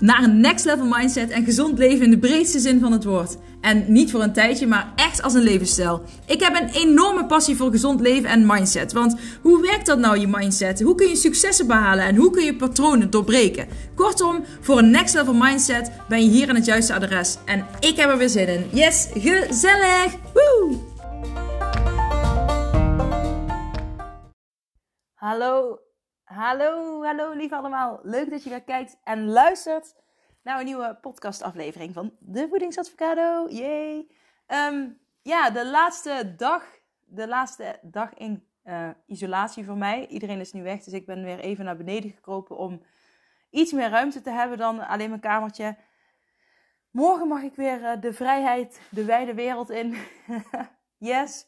naar een next level mindset en gezond leven in de breedste zin van het woord. En niet voor een tijdje, maar echt als een levensstijl. Ik heb een enorme passie voor gezond leven en mindset. Want hoe werkt dat nou, je mindset? Hoe kun je successen behalen en hoe kun je patronen doorbreken? Kortom, voor een next level mindset ben je hier aan het juiste adres. En ik heb er weer zin in. Yes, gezellig! Woo! Hallo, hallo, hallo lieve allemaal. Leuk dat je weer kijkt en luistert naar een nieuwe podcastaflevering van de Voedingsadvocado. Yay! Um, ja, de laatste dag, de laatste dag in uh, isolatie voor mij. Iedereen is nu weg, dus ik ben weer even naar beneden gekropen om iets meer ruimte te hebben dan alleen mijn kamertje. Morgen mag ik weer uh, de vrijheid, de wijde wereld in. yes.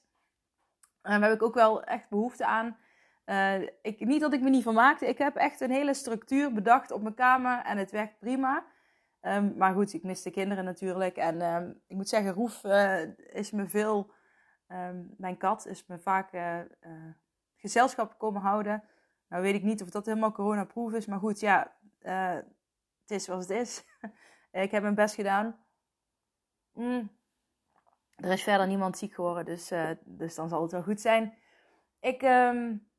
Daar heb ik ook wel echt behoefte aan. Uh, ik, niet dat ik me niet van maakte. Ik heb echt een hele structuur bedacht op mijn kamer en het werkt prima. Um, maar goed, ik mis de kinderen natuurlijk. En um, ik moet zeggen, Roef uh, is me veel... Um, mijn kat is me vaak uh, gezelschap komen houden. Nou weet ik niet of dat helemaal coronaproof is. Maar goed, ja, het is zoals het is. ik heb mijn best gedaan. Mm. Er is verder niemand ziek geworden, dus, dus dan zal het wel goed zijn. Ik... Um,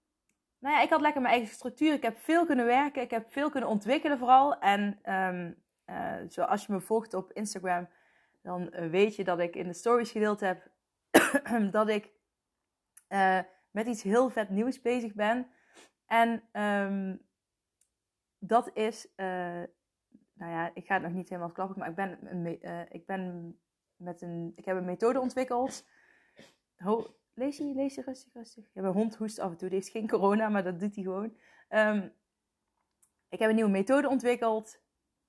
nou ja, ik had lekker mijn eigen structuur. Ik heb veel kunnen werken. Ik heb veel kunnen ontwikkelen vooral. En um, uh, zoals je me volgt op Instagram, dan uh, weet je dat ik in de stories gedeeld heb dat ik uh, met iets heel vet nieuws bezig ben. En um, dat is, nou ja, ik ga het nog niet helemaal klappen, maar ik ben, een, ik ben met een, ik heb een methode ontwikkeld. Ho, lees je, rustig, rustig. Ja, mijn hond hoest af en toe. Die heeft geen corona, maar dat doet hij gewoon. Um, ik heb een nieuwe methode ontwikkeld.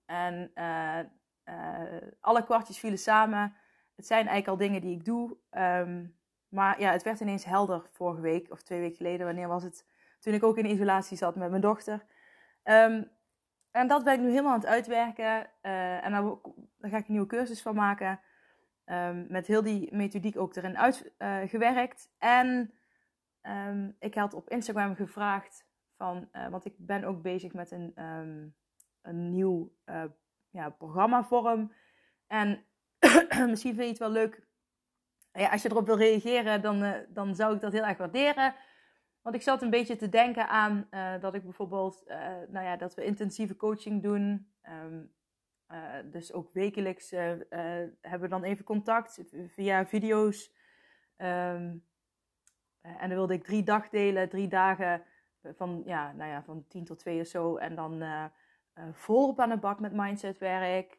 En uh, uh, alle kwartjes vielen samen. Het zijn eigenlijk al dingen die ik doe. Um, maar ja, het werd ineens helder vorige week of twee weken geleden. Wanneer was het? Toen ik ook in isolatie zat met mijn dochter. Um, en dat ben ik nu helemaal aan het uitwerken. Uh, en daar, ga ik een nieuwe cursus van maken. Um, met heel die methodiek ook erin uitgewerkt. en ik had op Instagram gevraagd van, want ik ben ook bezig met een een nieuw uh, ja, programmavorm. En misschien vind je het wel leuk. Ja, als je erop wil reageren, dan, uh, dan zou ik dat heel erg waarderen. Want ik zat een beetje te denken aan uh, dat ik bijvoorbeeld, nou ja, dat we intensieve coaching doen. Dus ook wekelijks hebben we dan even contact via video's. Um, en dan wilde ik drie dagdelen, drie dagen van, ja, nou ja, van tien tot twee of zo. En dan volop aan de bak met mindsetwerk.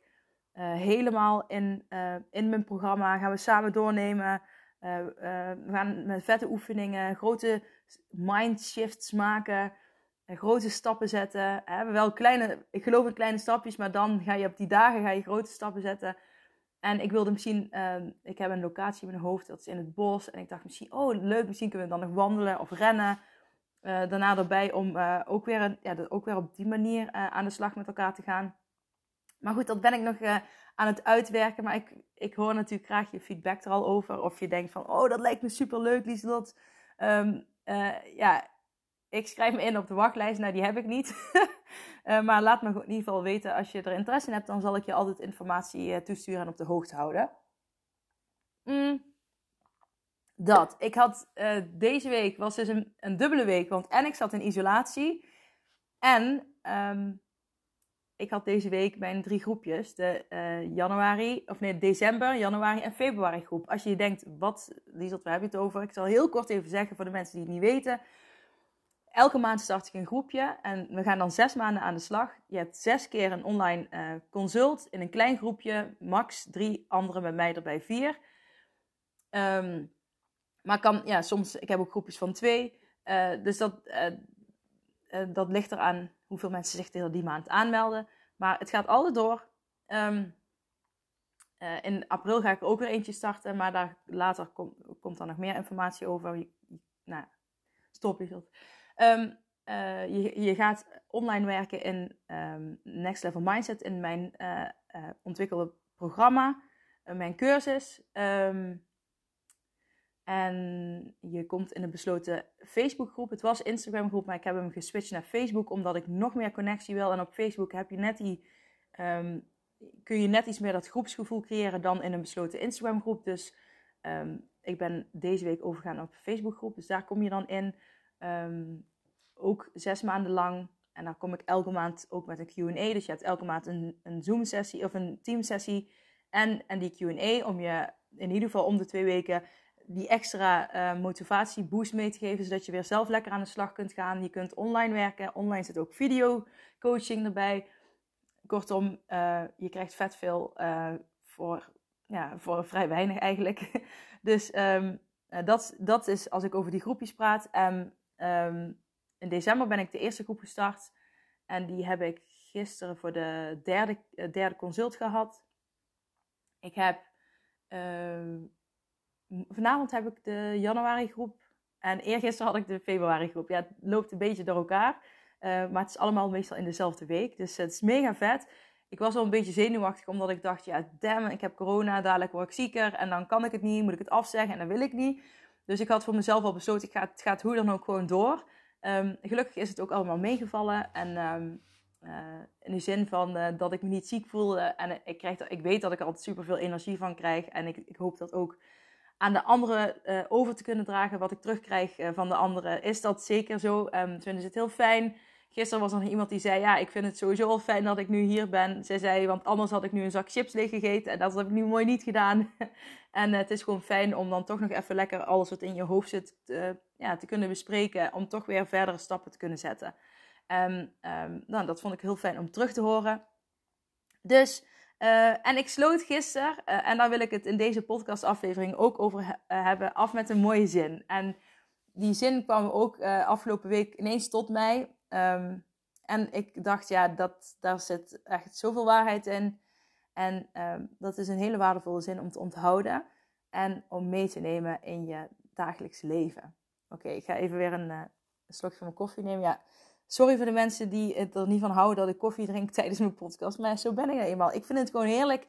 Helemaal in, in mijn programma gaan we samen doornemen. we gaan met vette oefeningen, grote mindshifts maken. Grote stappen zetten. Hebben wel kleine, ik geloof in kleine stapjes, maar dan ga je op die dagen ga je grote stappen zetten. En ik wilde misschien, ik heb een locatie in mijn hoofd, dat is in het bos. En ik dacht misschien, oh leuk, misschien kunnen we dan nog wandelen of rennen. Uh, daarna erbij om uh, ook, weer ja, ook weer op die manier uh, aan de slag met elkaar te gaan. Maar goed, dat ben ik nog aan het uitwerken. Maar ik, ik hoor natuurlijk graag je feedback er al over. Of je denkt van, oh, dat lijkt me super leuk, Lieselot. Um, ja, ik schrijf me in op de wachtlijst. Nou, die heb ik niet. maar laat me in ieder geval weten als je er interesse in hebt. Dan zal ik je altijd informatie toesturen en op de hoogte houden. Mm dat. Ik had uh, deze week, was dus een, een, dubbele week, want en ik zat in isolatie. En um, ik had deze week mijn drie groepjes. De januari, of nee, december, januari en februari groep. Als je denkt, wat, Liesel, waar heb je het over? Ik zal heel kort even zeggen voor de mensen die het niet weten. Elke maand start ik een groepje en we gaan dan zes maanden aan de slag. Je hebt zes keer een online uh, consult in een klein groepje, max drie anderen met mij erbij vier. Um, maar kan, ja, soms, ik heb ook groepjes van twee. Uh, dus dat, uh, dat ligt eraan hoeveel mensen zich er die maand aanmelden. Maar het gaat altijd door. Um, in april ga ik ook weer eentje starten, maar daar later kom, komt er nog meer informatie over. Nou, stop je. Um, je, je gaat online werken in um, Next Level Mindset in mijn ontwikkelde programma. mijn cursus. Ehm, en je komt in een besloten Facebookgroep. Het was Instagram groep, maar ik heb hem geswitcht naar Facebook omdat ik nog meer connectie wil. En op Facebook heb je net die, ehm, kun je net iets meer dat groepsgevoel creëren dan in een besloten Instagram groep. Dus ehm, ik ben deze week overgegaan op Facebook groep. Dus daar kom je dan in. Ehm, ook zes maanden lang. En dan kom ik elke maand ook met een Q&A. Dus je hebt elke maand een, een Zoom sessie of een team sessie. En, en die Q&A om je in ieder geval om de twee weken die extra uh, motivatie boost mee te geven, zodat je weer zelf lekker aan de slag kunt gaan. Je kunt online werken. Online zit ook video coaching erbij. Kortom, uh, je krijgt vet veel uh, voor, ja, voor vrij weinig eigenlijk. dus um, dat, dat is als ik over die groepjes praat. En um, in december ben ik de eerste groep gestart. En die heb ik gisteren voor de derde, derde consult gehad. Ik heb uh, vanavond heb ik de januari groep. En eergisteren had ik de februari groep. Ja, het loopt een beetje door elkaar. Uh, maar het is allemaal meestal in dezelfde week. Dus het is mega vet. Ik was wel een beetje zenuwachtig, omdat ik dacht, ja, damn, ik heb corona, dadelijk word ik zieker. En dan kan ik het niet, moet ik het afzeggen en dan wil ik niet. Dus ik had voor mezelf al besloten, ik ga, het gaat hoe dan ook gewoon door. Um, gelukkig is het ook allemaal meegevallen. En um, uh, in de zin van uh, dat ik me niet ziek voelde. En ik, krijg, ik weet dat ik er altijd super veel energie van krijg. En ik, ik hoop dat ook aan de anderen uh, over te kunnen dragen. Wat ik terugkrijg van de anderen, is dat zeker zo. Um, ze vinden het heel fijn. Gisteren was er nog iemand die zei: Ja, ik vind het sowieso al fijn dat ik nu hier ben. Zij zei: Want anders had ik nu een zak chips leeg gegeten. En dat heb ik nu mooi niet gedaan. en uh, het is gewoon fijn om dan toch nog even lekker alles wat in je hoofd zit te, ja, te kunnen bespreken. Om toch weer verdere stappen te kunnen zetten. Um, um, nou, dat vond ik heel fijn om terug te horen. Dus uh, en ik sloot gisteren, en daar wil ik het in deze podcastaflevering ook over he hebben, af met een mooie zin. En die zin kwam ook afgelopen week ineens tot mij. Um, en ik dacht, ja, dat, daar zit echt zoveel waarheid in. En um, dat is een hele waardevolle zin om te onthouden en om mee te nemen in je dagelijks leven. Oké, ik ga even weer een, een slokje van mijn koffie nemen. Ja, Sorry voor de mensen die het er niet van houden dat ik koffie drink tijdens mijn podcast. Maar zo ben ik nou eenmaal. Ik vind het gewoon heerlijk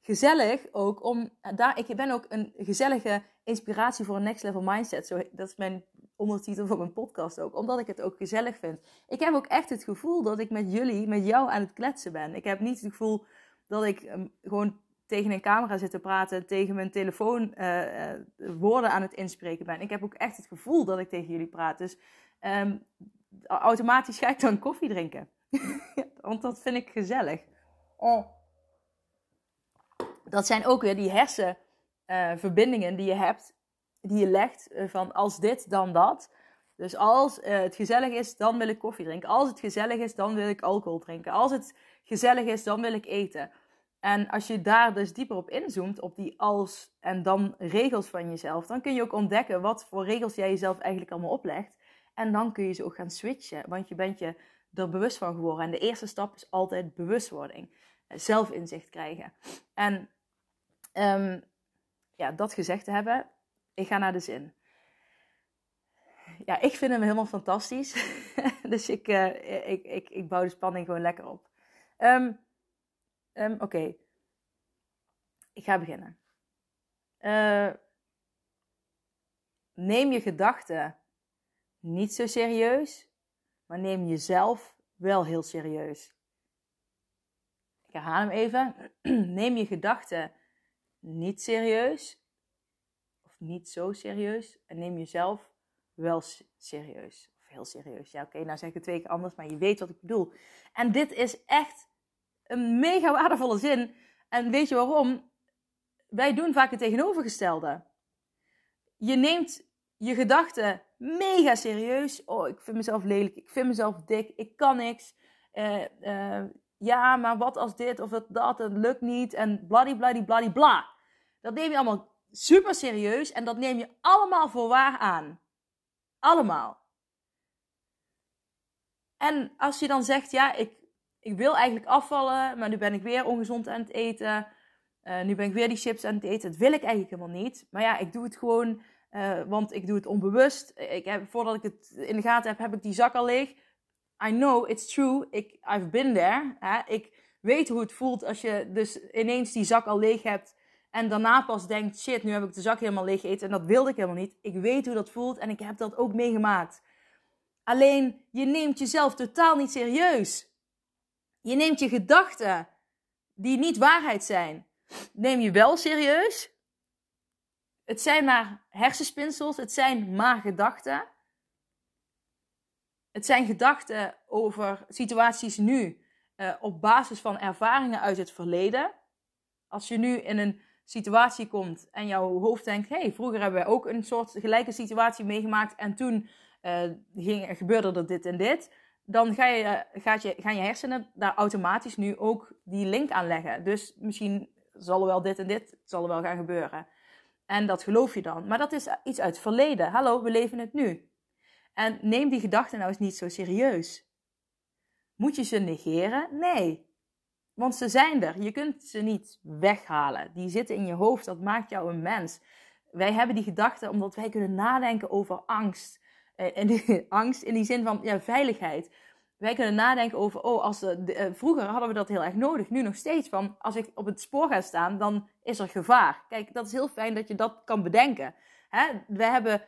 gezellig ook om daar. Ik ben ook een gezellige inspiratie voor een next level mindset. Zo, dat is mijn ondertitel van mijn podcast ook. Omdat ik het ook gezellig vind. Ik heb ook echt het gevoel dat ik met jullie, met jou aan het kletsen ben. Ik heb niet het gevoel dat ik um, gewoon tegen een camera zit te praten, tegen mijn telefoon uh, uh, woorden aan het inspreken ben. Ik heb ook echt het gevoel dat ik tegen jullie praat. Dus um, automatisch ga ik dan koffie drinken. Want dat vind ik gezellig. Oh. Dat zijn ook weer die hersenverbindingen uh, die je hebt, die je legt uh, van als dit, dan dat. Dus als uh, het gezellig is, dan wil ik koffie drinken. Als het gezellig is, dan wil ik alcohol drinken. Als het gezellig is, dan wil ik eten. En als je daar dus dieper op inzoomt, op die als en dan regels van jezelf, dan kun je ook ontdekken wat voor regels jij jezelf eigenlijk allemaal oplegt. En dan kun je ze ook gaan switchen, want je bent je er bewust van geworden. En de eerste stap is altijd bewustwording, eh, zelfinzicht krijgen. En um, ja, dat gezegd te hebben, ik ga naar de zin. Ja, ik vind hem helemaal fantastisch. dus ik, uh, ik, ik, ik bouw de spanning gewoon lekker op. Um, um, Oké, ik ga beginnen. Uh, neem je gedachten niet zo serieus, maar neem jezelf wel heel serieus. Ik herhaal hem even. Neem je gedachten niet serieus, niet zo serieus, en neem jezelf wel serieus. Of heel serieus. Ja, oké, nou zeg ik het twee keer anders, maar je weet wat ik bedoel. En dit is echt een mega waardevolle zin. En weet je waarom? Wij doen vaak het tegenovergestelde. Je neemt je gedachten mega serieus. Oh, ik vind mezelf lelijk. Ik vind mezelf dik. Ik kan niks. Uh, uh, ja, maar wat als dit of dat, dat, het lukt niet. En bladibladibladibla. bla. Dat neem je allemaal super serieus. En dat neem je allemaal voor waar aan. Allemaal. En als je dan zegt, ja, ik, ik wil eigenlijk afvallen. Maar nu ben ik weer ongezond aan het eten. Uh, nu ben ik weer die chips aan het eten. Dat wil ik eigenlijk helemaal niet. Maar ja, ik doe het gewoon uh, want ik doe het onbewust. Ik heb, voordat ik het in de gaten heb, heb ik die zak al leeg. I know, it's true. Ik, I've been there. Hè? Ik weet hoe het voelt als je dus ineens die zak al leeg hebt. En daarna pas denkt, shit, nu heb ik de zak helemaal leeg eten. En dat wilde ik helemaal niet. Ik weet hoe dat voelt en ik heb dat ook meegemaakt. Alleen, je neemt jezelf totaal niet serieus. Je neemt je gedachten, die niet waarheid zijn, neem je wel serieus. Het zijn maar hersenspinsels, het zijn maar gedachten. Het zijn gedachten over situaties nu uh, op basis van ervaringen uit het verleden. Als je nu in een situatie komt en jouw hoofd denkt: hey, vroeger hebben wij ook een soort gelijke situatie meegemaakt en toen uh, ging, gebeurde er dit en dit. Dan ga je, gaat je, gaan je hersenen daar automatisch nu ook die link aan leggen. Dus misschien zal er wel dit en dit zal er wel gaan gebeuren. En dat geloof je dan. Maar dat is iets uit het verleden. Hallo, we leven het nu. En neem die gedachten nou eens niet zo serieus. Moet je ze negeren? Nee. Want ze zijn er. Je kunt ze niet weghalen. Die zitten in je hoofd. Dat maakt jou een mens. Wij hebben die gedachten omdat wij kunnen nadenken over angst. Eh, en angst in die zin van ja, veiligheid. Wij kunnen nadenken over, oh, als de, uh, vroeger hadden we dat heel erg nodig. Nu nog steeds van, als ik op het spoor ga staan, dan is er gevaar. Kijk, dat is heel fijn dat je dat kan bedenken. Hè? Wij hebben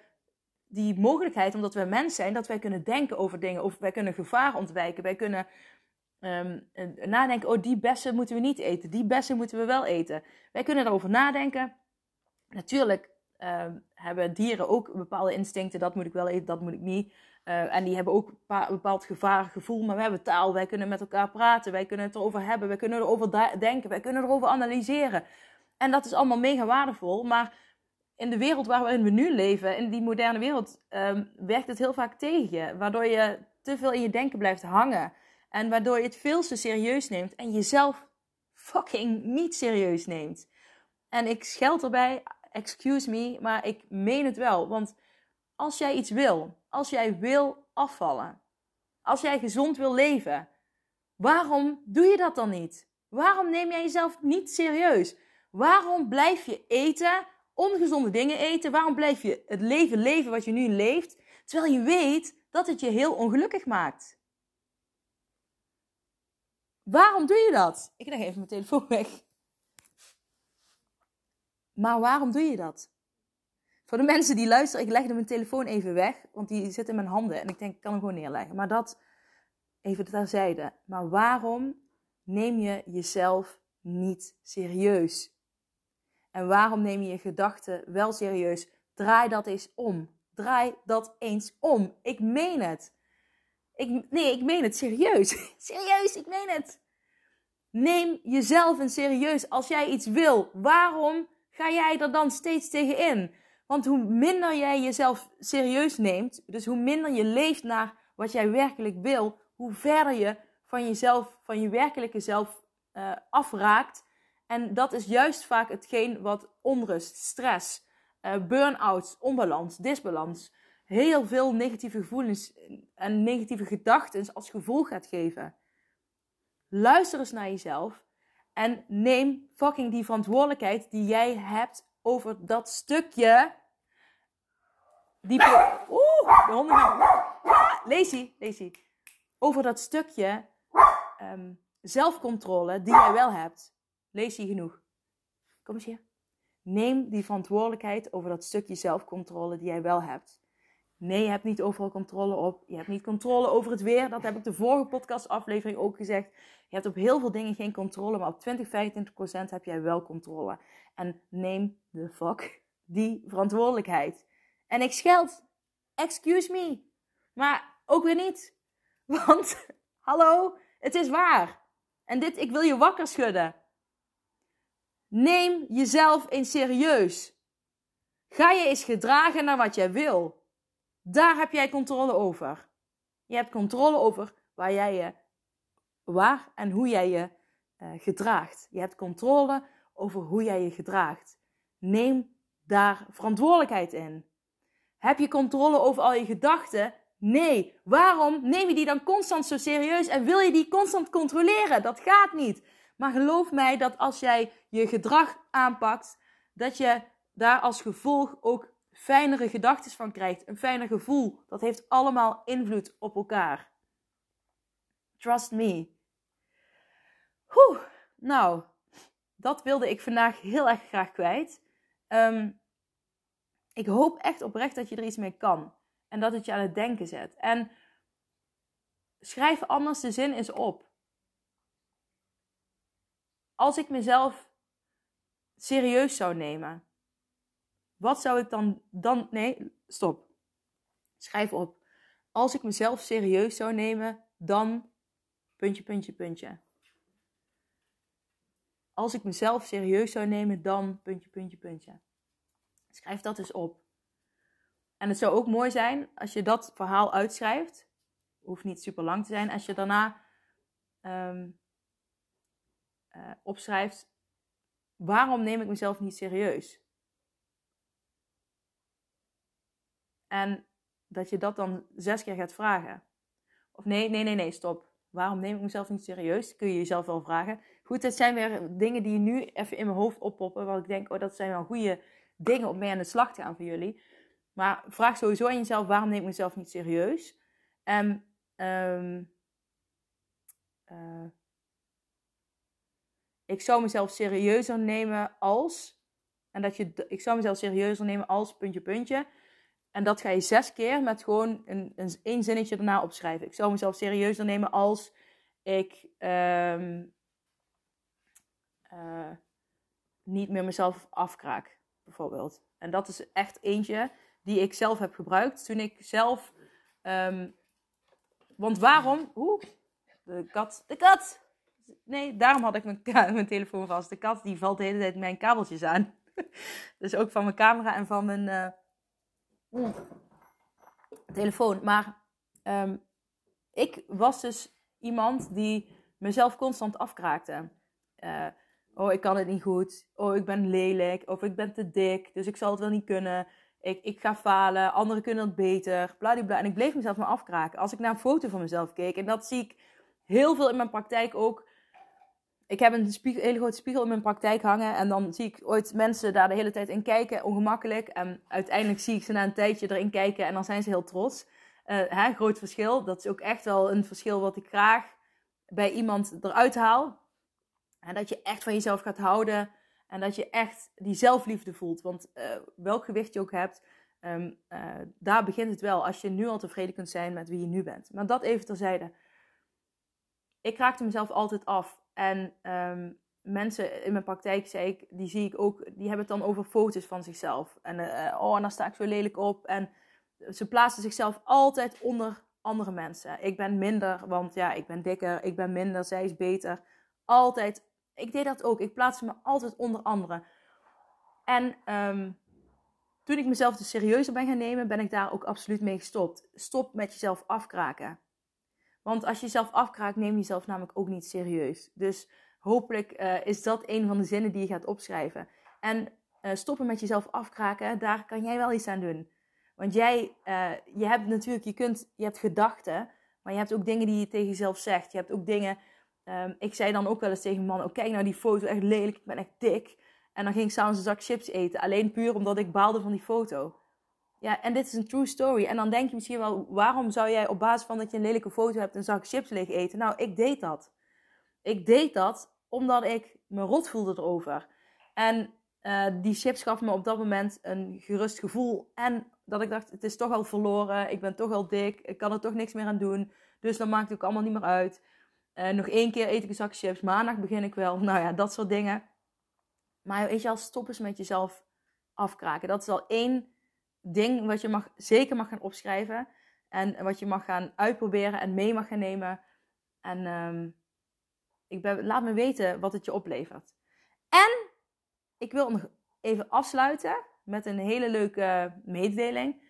die mogelijkheid, omdat we mens zijn, dat wij kunnen denken over dingen. Of wij kunnen gevaar ontwijken. Wij kunnen um, nadenken, oh, die bessen moeten we niet eten. Die bessen moeten we wel eten. Wij kunnen daarover nadenken. Natuurlijk um, hebben dieren ook bepaalde instincten. Dat moet ik wel eten, dat moet ik niet. Uh, en die hebben ook een bepaald gevaargevoel. Maar we hebben taal, wij kunnen met elkaar praten. Wij kunnen het erover hebben, wij kunnen erover denken. Wij kunnen erover analyseren. En dat is allemaal mega waardevol. Maar in de wereld waarin we nu leven, in die moderne wereld, um, werkt het heel vaak tegen je. Waardoor je te veel in je denken blijft hangen. En waardoor je het veel te serieus neemt en jezelf fucking niet serieus neemt. En ik scheld erbij, excuse me, maar ik meen het wel. Want als jij iets wil, als jij wil afvallen, als jij gezond wil leven, waarom doe je dat dan niet? Waarom neem jij jezelf niet serieus? Waarom blijf je eten ongezonde dingen eten? Waarom blijf je het leven leven wat je nu leeft, terwijl je weet dat het je heel ongelukkig maakt? Waarom doe je dat? Ik leg even mijn telefoon weg. Maar waarom doe je dat? Voor de mensen die luisteren, ik legde mijn telefoon even weg, want die zit in mijn handen en ik denk, ik kan hem gewoon neerleggen. Maar dat even terzijde. Maar waarom neem je jezelf niet serieus? En waarom neem je je gedachten wel serieus? Draai dat eens om. Draai dat eens om. Ik meen het. Ik, nee, ik meen het serieus. serieus, ik meen het. Neem jezelf een serieus. Als jij iets wil, waarom ga jij er dan steeds tegen in? Want hoe minder jij jezelf serieus neemt, dus hoe minder je leeft naar wat jij werkelijk wil, hoe verder je van jezelf, van je werkelijke zelf uh, afraakt en dat is juist vaak hetgeen wat onrust, stress, uh, burn-out, onbalans, disbalans, heel veel negatieve gevoelens en negatieve gedachten als gevolg gaat geven. Luister eens naar jezelf en neem fucking die verantwoordelijkheid die jij hebt over dat stukje. Die. Oeh, de honden gaan. Lazy, lazy. Over dat stukje um, zelfcontrole die jij wel hebt. Je genoeg? Kom eens hier. Neem die verantwoordelijkheid over dat stukje zelfcontrole die jij wel hebt. Nee, je hebt niet overal controle op. Je hebt niet controle over het weer. Dat heb ik de vorige podcastaflevering ook gezegd. Je hebt op heel veel dingen geen controle, maar op 20, 25 procent heb jij wel controle. En neem de fuck die verantwoordelijkheid. En ik scheld. Excuse me. Maar ook weer niet. Want, hallo, het is waar. En dit, ik wil je wakker schudden. Neem jezelf eens serieus. Ga je eens gedragen naar wat jij wil. Daar heb jij controle over. Je hebt controle over waar jij je, waar en hoe jij je uh, gedraagt. Je hebt controle over hoe jij je gedraagt. Neem daar verantwoordelijkheid in. Heb je controle over al je gedachten? Nee. Waarom neem je die dan constant zo serieus en wil je die constant controleren? Dat gaat niet. Maar geloof mij dat als jij je gedrag aanpakt, dat je daar als gevolg ook fijnere gedachten van krijgt. Een fijner gevoel. Dat heeft allemaal invloed op elkaar. Trust me. Oeh, nou, dat wilde ik vandaag heel erg graag kwijt. Ehm, ik hoop echt oprecht dat je er iets mee kan. En dat het je aan het denken zet. En schrijf anders de zin eens op. Als ik mezelf serieus zou nemen, wat zou ik dan dan. Nee, stop. Schrijf op. Als ik mezelf serieus zou nemen, dan. Puntje, puntje, puntje. Als ik mezelf serieus zou nemen, dan. Puntje, puntje, puntje. Schrijf dat eens op. En het zou ook mooi zijn als je dat verhaal uitschrijft. Hoeft niet super lang te zijn. Als je daarna um, uh, opschrijft: waarom neem ik mezelf niet serieus? En dat je dat dan zes keer gaat vragen. Of nee, nee, nee, nee, stop. Waarom neem ik mezelf niet serieus? Kun je jezelf wel vragen. Goed, het zijn weer dingen die nu even in mijn hoofd oppoppen. Waar ik denk, oh, dat zijn wel goede dingen om mee aan de slag te gaan voor jullie. Maar vraag sowieso aan jezelf, waarom neem ik mezelf niet serieus? En um, uh, ik zou mezelf serieuzer nemen als. En dat je, ik zou mezelf serieuzer nemen als puntje, puntje. En dat ga je zes keer met gewoon een, een, zinnetje erna opschrijven. Ik zou mezelf serieuzer nemen als ik um, uh, niet meer mezelf afkraak, bijvoorbeeld. En dat is echt eentje die ik zelf heb gebruikt toen ik zelf. Um, want waarom? Oeh, de kat. De kat! Nee, daarom had ik mijn, mijn telefoon vast. De kat die valt de hele tijd mijn kabeltjes aan. dus ook van mijn camera en van mijn uh, telefoon. Maar um, ik was dus iemand die mezelf constant afkraakte. Uh, oh, ik kan het niet goed. Oh, ik ben lelijk. Of ik ben te dik, dus ik zal het wel niet kunnen ik, ik ga falen, anderen kunnen het beter, bladibla. En ik bleef mezelf maar afkraken. Als ik naar een foto van mezelf keek, en dat zie ik heel veel in mijn praktijk ook. Ik heb een, hele grote spiegel in mijn praktijk hangen en dan zie ik ooit mensen daar de hele tijd in kijken, ongemakkelijk. En uiteindelijk zie ik ze na een tijdje erin kijken en dan zijn ze heel trots. Uh, hè, groot verschil. Dat is ook echt wel een verschil wat ik graag bij iemand eruit haal. En dat je echt van jezelf gaat houden. En dat je echt die zelfliefde voelt. Want uh, welk gewicht je ook hebt, um, uh, daar begint het wel. Als je nu al tevreden kunt zijn met wie je nu bent. Maar dat even terzijde. Ik raakte mezelf altijd af. En um, mensen in mijn praktijk, zei ik, die zie ik ook, die hebben het dan over foto's van zichzelf. En uh, oh, en dan sta ik zo lelijk op. En ze plaatsen zichzelf altijd onder andere mensen. Ik ben minder, want ja, ik ben dikker. Ik ben minder, zij is beter. Altijd ik deed dat ook. Ik plaatste me altijd onder anderen. En um, toen ik mezelf dus serieuzer ben gaan nemen, ben ik daar ook absoluut mee gestopt. Stop met jezelf afkraken. Want als je jezelf afkraakt, neem je jezelf namelijk ook niet serieus. Dus hopelijk uh, is dat een van de zinnen die je gaat opschrijven. En uh, stoppen met jezelf afkraken, daar kan jij wel iets aan doen. Want jij, uh, je hebt natuurlijk, je kunt, je hebt gedachten, maar je hebt ook dingen die je tegen jezelf zegt. Je hebt ook dingen Um, ik zei dan ook wel eens tegen man: oh, kijk nou die foto, echt lelijk, ik ben echt dik. En dan ging ik s'avonds een zak chips eten. Alleen puur omdat ik baalde van die foto. Ja, en dit is een true story. En dan denk je misschien wel: waarom zou jij op basis van dat je een lelijke foto hebt een zak chips leeg eten? Nou, ik deed dat. Ik deed dat omdat ik me rot voelde erover. En uh, die chips gaf me op dat moment een gerust gevoel. En dat ik dacht: het is toch al verloren. Ik ben toch al dik. Ik kan er toch niks meer aan doen. Dus dan maakt het ook allemaal niet meer uit. Uh, nog één keer eet ik een zak chips. Maandag begin ik wel. Nou ja, dat soort dingen. Maar weet je al, stop eens met jezelf afkraken. Dat is al één ding wat je mag, zeker mag gaan opschrijven. En wat je mag gaan uitproberen en mee mag gaan nemen. En um, ik ben, laat me weten wat het je oplevert. En ik wil nog even afsluiten met een hele leuke mededeling.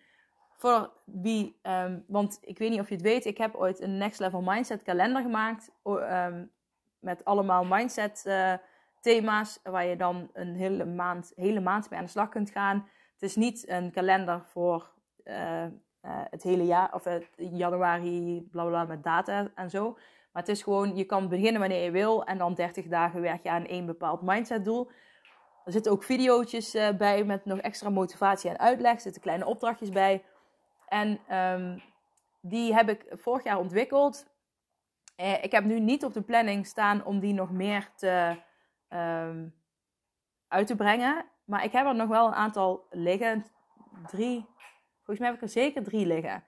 Voor wie, um, want ik weet niet of je het weet, ik heb ooit een Next Level Mindset kalender gemaakt. Um, met allemaal mindset uh, thema's, waar je dan een hele maand, hele maand mee aan de slag kunt gaan. Het is niet een kalender voor uh, uh, het hele jaar, of januari, bla bla, met data en zo. Maar het is gewoon, je kan beginnen wanneer je wil en dan 30 dagen werk je aan één bepaald mindset doel. Er zitten ook video's bij met nog extra motivatie en uitleg. Er zitten kleine opdrachtjes bij. En um, die heb ik vorig jaar ontwikkeld. Eh, ik heb nu niet op de planning staan om die nog meer te, um, uit te brengen. Maar ik heb er nog wel een aantal liggen. Drie. Volgens mij heb ik er zeker drie liggen.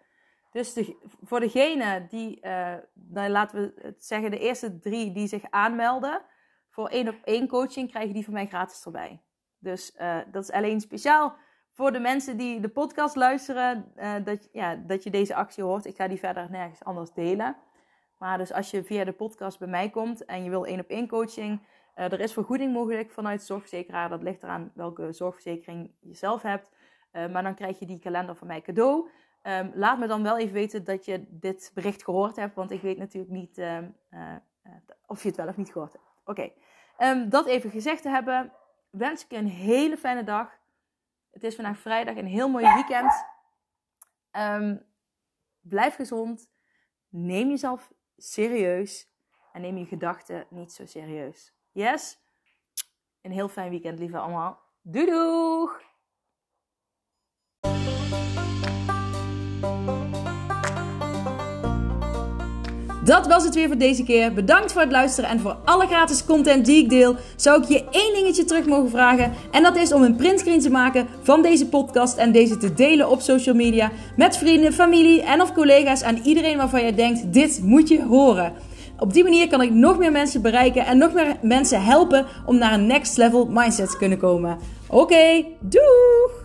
Dus voor degene die, uh, dan laten we het zeggen, de eerste drie die zich aanmelden voor één op één coaching, krijgen die van mij gratis erbij. Dus uh, dat is alleen speciaal voor de mensen die de podcast luisteren, uh, dat, ja, dat je deze actie hoort. Ik ga die verder nergens anders delen. Maar dus als je via de podcast bij mij komt en je wil één op één coaching, er is vergoeding mogelijk vanuit de zorgverzekeraar. Dat ligt eraan welke zorgverzekering je zelf hebt. maar dan krijg je die kalender van mij cadeau. Um, laat me dan wel even weten dat je dit bericht gehoord hebt, want ik weet natuurlijk niet uh, uh, of je het wel of niet gehoord hebt. Oké, um, dat even gezegd te hebben, wens ik je een hele fijne dag. Het is vandaag vrijdag, een heel mooi weekend. Blijf gezond, neem jezelf serieus en neem je gedachten niet zo serieus. Yes? Een heel fijn weekend, lieve allemaal. Doei doeg! Dat was het weer voor deze keer. Bedankt voor het luisteren en voor alle gratis content die ik deel. Zou ik je één dingetje terug mogen vragen? En dat is om een printscreen te maken van deze podcast en deze te delen op social media met vrienden, familie en of collega's en iedereen waarvan je denkt: dit moet je horen. Op die manier kan ik nog meer mensen bereiken en nog meer mensen helpen om naar een next level mindset te kunnen komen. Oké, okay, doeg!